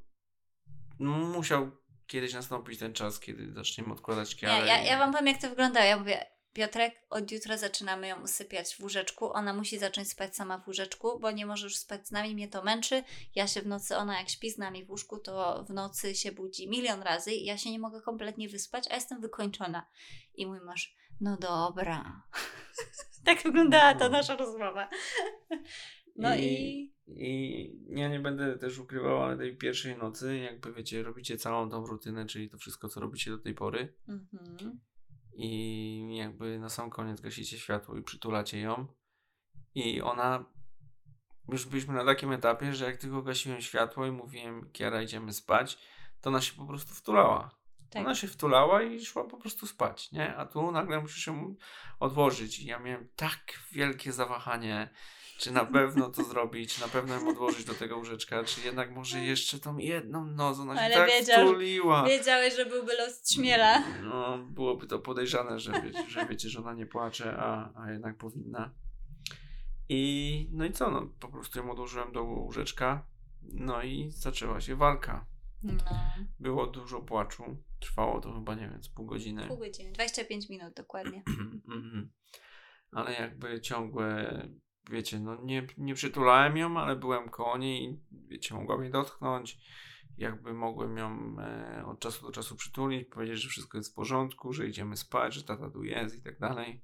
musiał kiedyś nastąpić ten czas, kiedy zaczniemy odkładać Nie, Kiarę. ja, i- ja wam powiem, jak to wygląda. Ja mówię, Piotrek, od jutra zaczynamy ją usypiać w łóżeczku. Ona musi zacząć spać sama w łóżeczku, bo nie może już spać z nami, mnie to męczy. Ja się w nocy, ona jak śpi z nami w łóżku, to w nocy się budzi milion razy i ja się nie mogę kompletnie wyspać, a jestem wykończona. I mój mąż, no dobra. tak wyglądała ta nasza rozmowa. No i... I ja nie będę też ukrywał, ale tej pierwszej nocy, jakby wiecie, robicie całą tą rutynę, czyli to wszystko, co robicie do tej pory. Mhm. I jakby na sam koniec gasicie światło i przytulacie ją. I ona. Już byliśmy na takim etapie, że jak tylko gasiłem światło i mówiłem, Kiara, idziemy spać, to ona się po prostu wtulała. Tak. Ona się wtulała i szła po prostu spać, nie? A tu nagle musisz ją odłożyć. I ja miałem tak wielkie zawahanie, czy na pewno to zrobić, na pewno ją odłożyć do tego łóżeczka, czy jednak może jeszcze tą jedną nozą, ona się Ale tak wiedział- wtuliła. Wiedziałeś, że byłby los ćmiela. No, byłoby to podejrzane, że, wiecie, że wiecie, że ona nie płacze, a, a jednak powinna. I no i co, no po prostu ją odłożyłem do łóżeczka, no i zaczęła się walka. No. Było dużo płaczu, trwało to chyba, nie wiem, z pół godziny. Pół godziny, 25 minut dokładnie. Mhm. ale jakby ciągłe, wiecie, no nie, nie przytulałem ją, ale byłem koło niej i wiecie, mogła mnie dotknąć. Jakby mogłem ją e, od czasu do czasu przytulić, powiedzieć, że wszystko jest w porządku, że idziemy spać, że tata tu jest i tak dalej.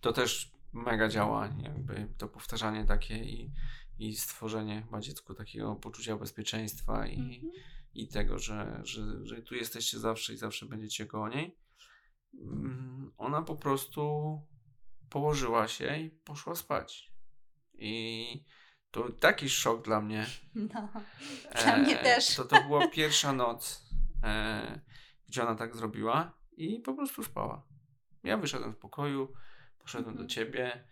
To też mega działa, jakby to powtarzanie takie i, i stworzenie chyba dziecku takiego poczucia bezpieczeństwa i, Mhm. i tego, że, że, że tu jesteście zawsze i zawsze będziecie koło niej. Mm, Ona po prostu położyła się i poszła spać. I to taki szok dla mnie. No. Dla mnie też. To, to była pierwsza noc, e, gdzie ona tak zrobiła i po prostu spała. Ja wyszedłem z pokoju, poszedłem Mhm. do ciebie.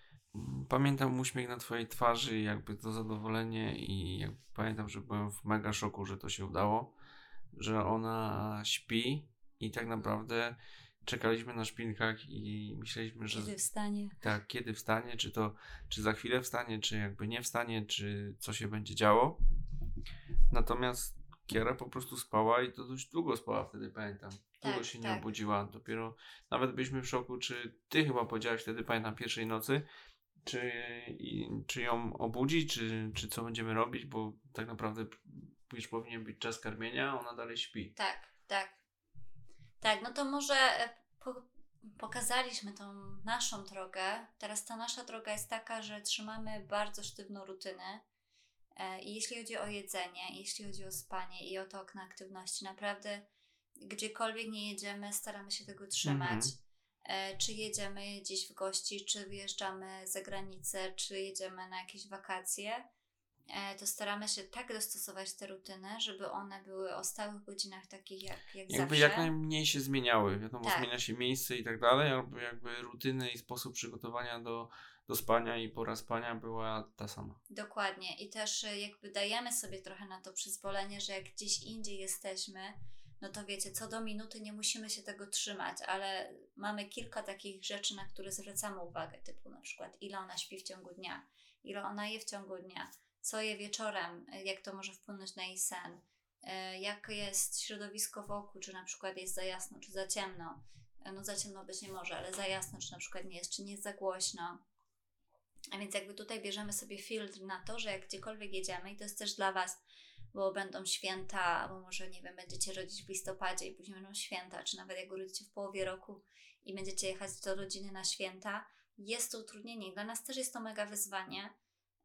Pamiętam uśmiech na twojej twarzy, i jakby to zadowolenie i pamiętam, że byłem w mega szoku, że to się udało, że ona śpi i tak naprawdę czekaliśmy na szpinkach i myśleliśmy, że Kiedy wstanie. tak, kiedy wstanie, czy to, czy za chwilę wstanie, czy jakby nie wstanie, czy co się będzie działo. Natomiast Kiera po prostu spała i to dość długo spała wtedy, pamiętam. Długo Tak, się nie tak. obudziła. Dopiero nawet byliśmy w szoku, czy ty chyba powiedziałaś wtedy, pamiętam, pierwszej nocy, czy, i, czy ją obudzić, czy, czy co będziemy robić, bo tak naprawdę już powinien być czas karmienia, a ona dalej śpi. Tak, tak. Tak, no to może e, po, pokazaliśmy tą naszą drogę. Teraz ta nasza droga jest taka, że trzymamy bardzo sztywną rutynę. E, I jeśli chodzi o jedzenie, jeśli chodzi o spanie i o to okno aktywności, naprawdę gdziekolwiek nie jedziemy, staramy się tego trzymać. Mhm. E, Czy jedziemy gdzieś w gości, czy wyjeżdżamy za granicę, czy jedziemy na jakieś wakacje, to staramy się tak dostosować te rutyny, żeby one były o stałych godzinach takich jak, jak Jakby zawsze. jak najmniej się zmieniały. Wiadomo, Tak. zmienia się miejsce i tak dalej, albo jakby rutyny i sposób przygotowania do, do spania i pora spania była ta sama. Dokładnie. I też e, jakby dajemy sobie trochę na to przyzwolenie, że jak gdzieś indziej jesteśmy, no to wiecie, co do minuty nie musimy się tego trzymać, ale mamy kilka takich rzeczy, na które zwracamy uwagę, typu na przykład ile ona śpi w ciągu dnia, ile ona je w ciągu dnia, co je wieczorem, e, jak to może wpłynąć na jej sen, e, jakie jest środowisko wokół, czy na przykład jest za jasno, czy za ciemno. E, No za ciemno być nie może, ale za jasno, czy na przykład nie jest, czy nie jest za głośno. A więc jakby tutaj bierzemy sobie filtr na to, że jak gdziekolwiek jedziemy, i to jest też dla Was, bo będą święta, albo może, nie wiem, będziecie rodzić w listopadzie i później będą święta, czy nawet jak urodzicie w połowie roku i będziecie jechać do rodziny na święta, jest to utrudnienie. Dla nas też jest to mega wyzwanie,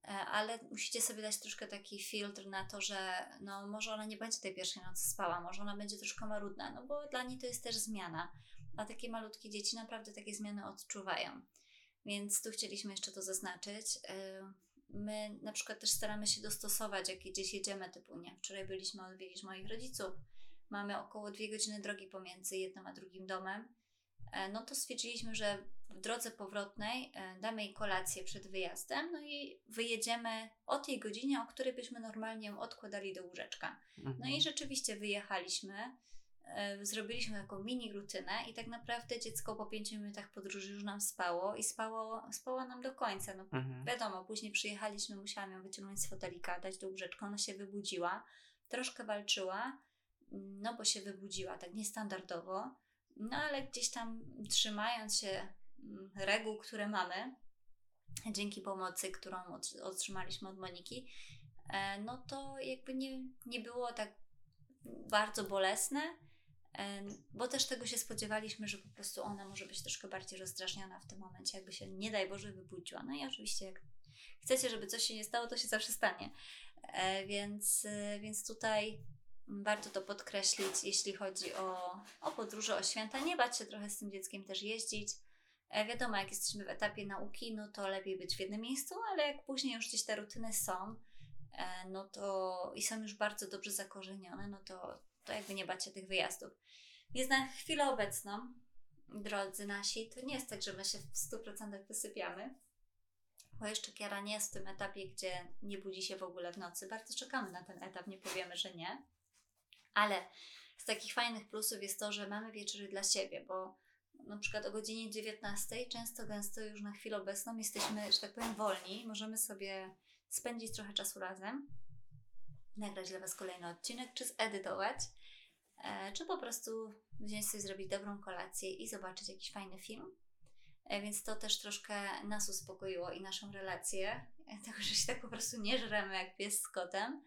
ale musicie sobie dać troszkę taki filtr na to, że no może ona nie będzie tej pierwszej nocy spała, może ona będzie troszkę marudna, no bo dla niej to jest też zmiana, a takie malutkie dzieci naprawdę takie zmiany odczuwają. Więc tu chcieliśmy jeszcze to zaznaczyć. E, my na przykład też staramy się dostosować, jak gdzieś jedziemy, typu nie, wczoraj byliśmy odwiedzić moich rodziców, mamy około dwie godziny drogi pomiędzy jednym a drugim domem, e, no to stwierdziliśmy, że w drodze powrotnej e, damy jej kolację przed wyjazdem, no i wyjedziemy o tej godzinie, o której byśmy normalnie ją odkładali do łóżeczka. No Mhm. i rzeczywiście wyjechaliśmy, e, zrobiliśmy taką mini rutynę i tak naprawdę dziecko po pięciu minutach podróży już nam spało i spało, spało nam do końca. No, Mhm. Wiadomo, później przyjechaliśmy, musiałam ją wyciągnąć z fotelika, dać do łóżeczka, ona się wybudziła, troszkę walczyła, no bo się wybudziła tak niestandardowo, no ale gdzieś tam trzymając się mm, reguł, które mamy, dzięki pomocy, którą ot- otrzymaliśmy od Moniki, e, no to jakby nie, nie było tak bardzo bolesne, e, bo też tego się spodziewaliśmy, że po prostu ona może być troszkę bardziej rozdrażniona w tym momencie, jakby się nie daj Boże wybudziła. No i oczywiście jak chcecie, żeby coś się nie stało, to się zawsze stanie. E, więc, więc tutaj warto to podkreślić, jeśli chodzi o, o podróże, o święta. Nie bać się trochę z tym dzieckiem też jeździć. E, wiadomo, jak jesteśmy w etapie nauki, no to lepiej być w jednym miejscu, ale jak później już gdzieś te rutyny są, e, no to i są już bardzo dobrze zakorzenione, no to, to jakby nie bać się tych wyjazdów. Więc na chwilę obecną, drodzy nasi, to nie jest tak, że my się w 100% wysypiamy, bo jeszcze Kiara nie jest w tym etapie, gdzie nie budzi się w ogóle w nocy. Bardzo czekamy na ten etap, nie powiemy, że nie. Ale z takich fajnych plusów jest to, że mamy wieczory dla siebie, bo na przykład o godzinie 19 często gęsto już na chwilę obecną jesteśmy, że tak powiem, wolni. Możemy sobie spędzić trochę czasu razem, nagrać dla Was kolejny odcinek, czy zedytować, e, czy po prostu wziąć sobie, zrobić dobrą kolację i zobaczyć jakiś fajny film. E, Więc to też troszkę nas uspokoiło i naszą relację, e, tego, że się tak po prostu nie żremy jak pies z kotem.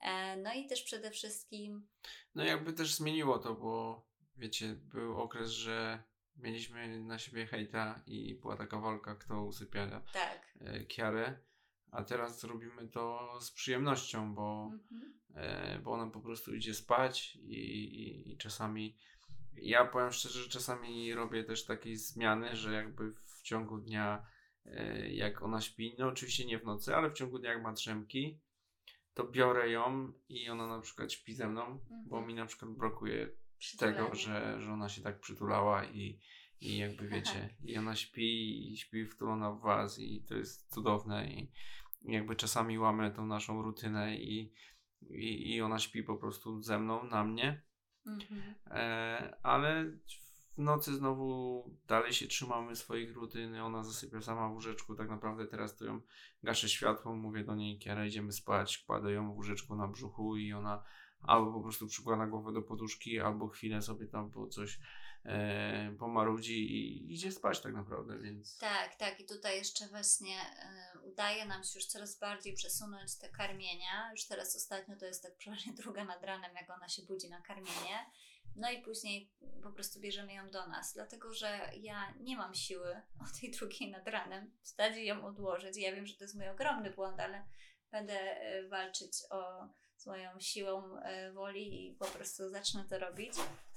E, No i też przede wszystkim No jakby też zmieniło to, bo wiecie, był okres, że mieliśmy na siebie hejta i była taka walka, kto usypia tak. e, Kiarę, a teraz robimy to z przyjemnością, bo, Mhm. e, bo ona po prostu idzie spać i, i, i czasami ja powiem szczerze, że czasami robię też takie zmiany, że jakby w ciągu dnia jak ona śpi, no oczywiście nie w nocy, ale w ciągu dnia jak ma drzemki, to biorę ją i ona na przykład śpi ze mną, bo Mhm. mi na przykład brakuje tego, że, że ona się tak przytulała i, i jakby wiecie, i ona śpi i śpi wtulona w was i to jest cudowne i, jakby czasami łamę tą naszą rutynę i, i, i ona śpi po prostu ze mną, na mnie, Mhm. e, ale w nocy znowu dalej się trzymamy swoich rutyn, ona zasypia sama w łóżeczku, tak naprawdę teraz to ją gaszę światło, mówię do niej, Kiera, idziemy spać, kładę ją w łóżeczku na brzuchu i ona albo po prostu przykłada głowę do poduszki, albo chwilę sobie tam po coś e, pomarudzi i idzie spać tak naprawdę, więc Tak, tak. I tutaj jeszcze właśnie y, udaje nam się już coraz bardziej przesunąć te karmienia. Już teraz ostatnio to jest tak przeważnie druga nad ranem, jak ona się budzi na karmienie. No i później po prostu bierzemy ją do nas, dlatego że ja nie mam siły o tej drugiej nad ranem wstać i ją odłożyć. Ja wiem, że to jest mój ogromny błąd, ale będę y, walczyć o swoją siłą y, woli i po prostu zacznę to robić.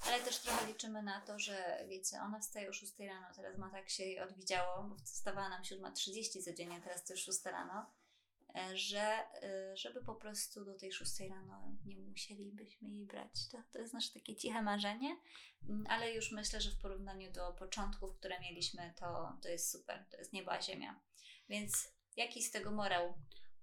Ale też trochę liczymy na to, że wiecie, ona wstaje o 6 rano, teraz ma tak się jej odwidziało, bo wstawała nam 7.30 codziennie, teraz to już 6 rano, e, że e, żeby po prostu do tej 6 rano nie musielibyśmy jej brać. To, to jest nasze takie ciche marzenie, Mm, ale już myślę, że w porównaniu do początków, które mieliśmy, to, to jest super, to jest nieba ziemia. Więc jaki z tego morał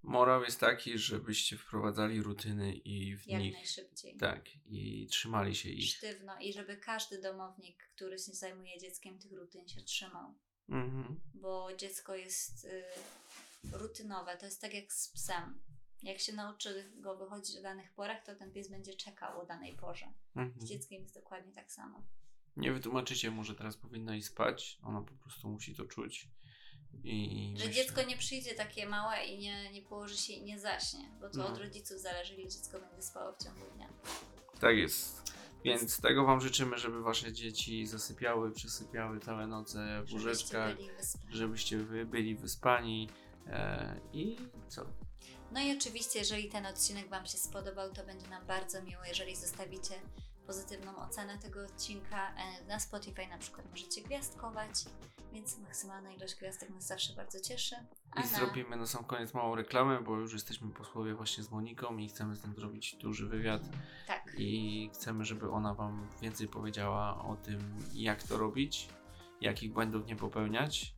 morał jest taki, żebyście wprowadzali rutyny i w jak nich najszybciej? tak i trzymali się ich. Sztywno i żeby każdy domownik, który się zajmuje dzieckiem, tych rutyn się trzymał. Mhm. bo dziecko jest y, rutynowe. To jest tak jak z psem. Jak się nauczy go wychodzić o danych porach, to ten pies będzie czekał o danej porze. Z Mhm. dzieckiem jest dokładnie tak samo. Nie wytłumaczycie mu, że teraz powinno iść spać. Ona po prostu musi to czuć. I Że myślę- dziecko nie przyjdzie takie małe i nie, nie położy się i nie zaśnie, bo to No. od rodziców zależy, ile dziecko będzie spało w ciągu dnia. Tak jest. Więc tego Wam życzymy, żeby Wasze dzieci zasypiały, przesypiały całe noce w Żebyście łóżeczkach, byli żebyście wy byli wyspani, I co? No i oczywiście, jeżeli ten odcinek Wam się spodobał, to będzie nam bardzo miło, jeżeli zostawicie pozytywną ocenę tego odcinka. E, Na Spotify na przykład możecie gwiazdkować, więc maksymalna ilość gwiazdek nas zawsze bardzo cieszy. A I na... zrobimy na sam koniec małą reklamę, bo już jesteśmy po słowie właśnie z Moniką i chcemy z tym zrobić duży wywiad Tak, i chcemy, żeby ona Wam więcej powiedziała o tym, jak to robić, jakich błędów nie popełniać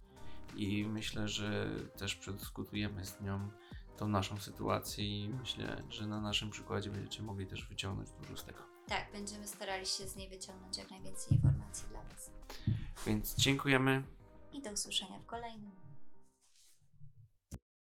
i myślę, że też przedyskutujemy z nią tą naszą sytuację i myślę, że na naszym przykładzie będziecie mogli też wyciągnąć dużo z tego. tak, będziemy starali się z niej wyciągnąć jak najwięcej informacji dla Was. Więc dziękujemy. I do usłyszenia w kolejnym.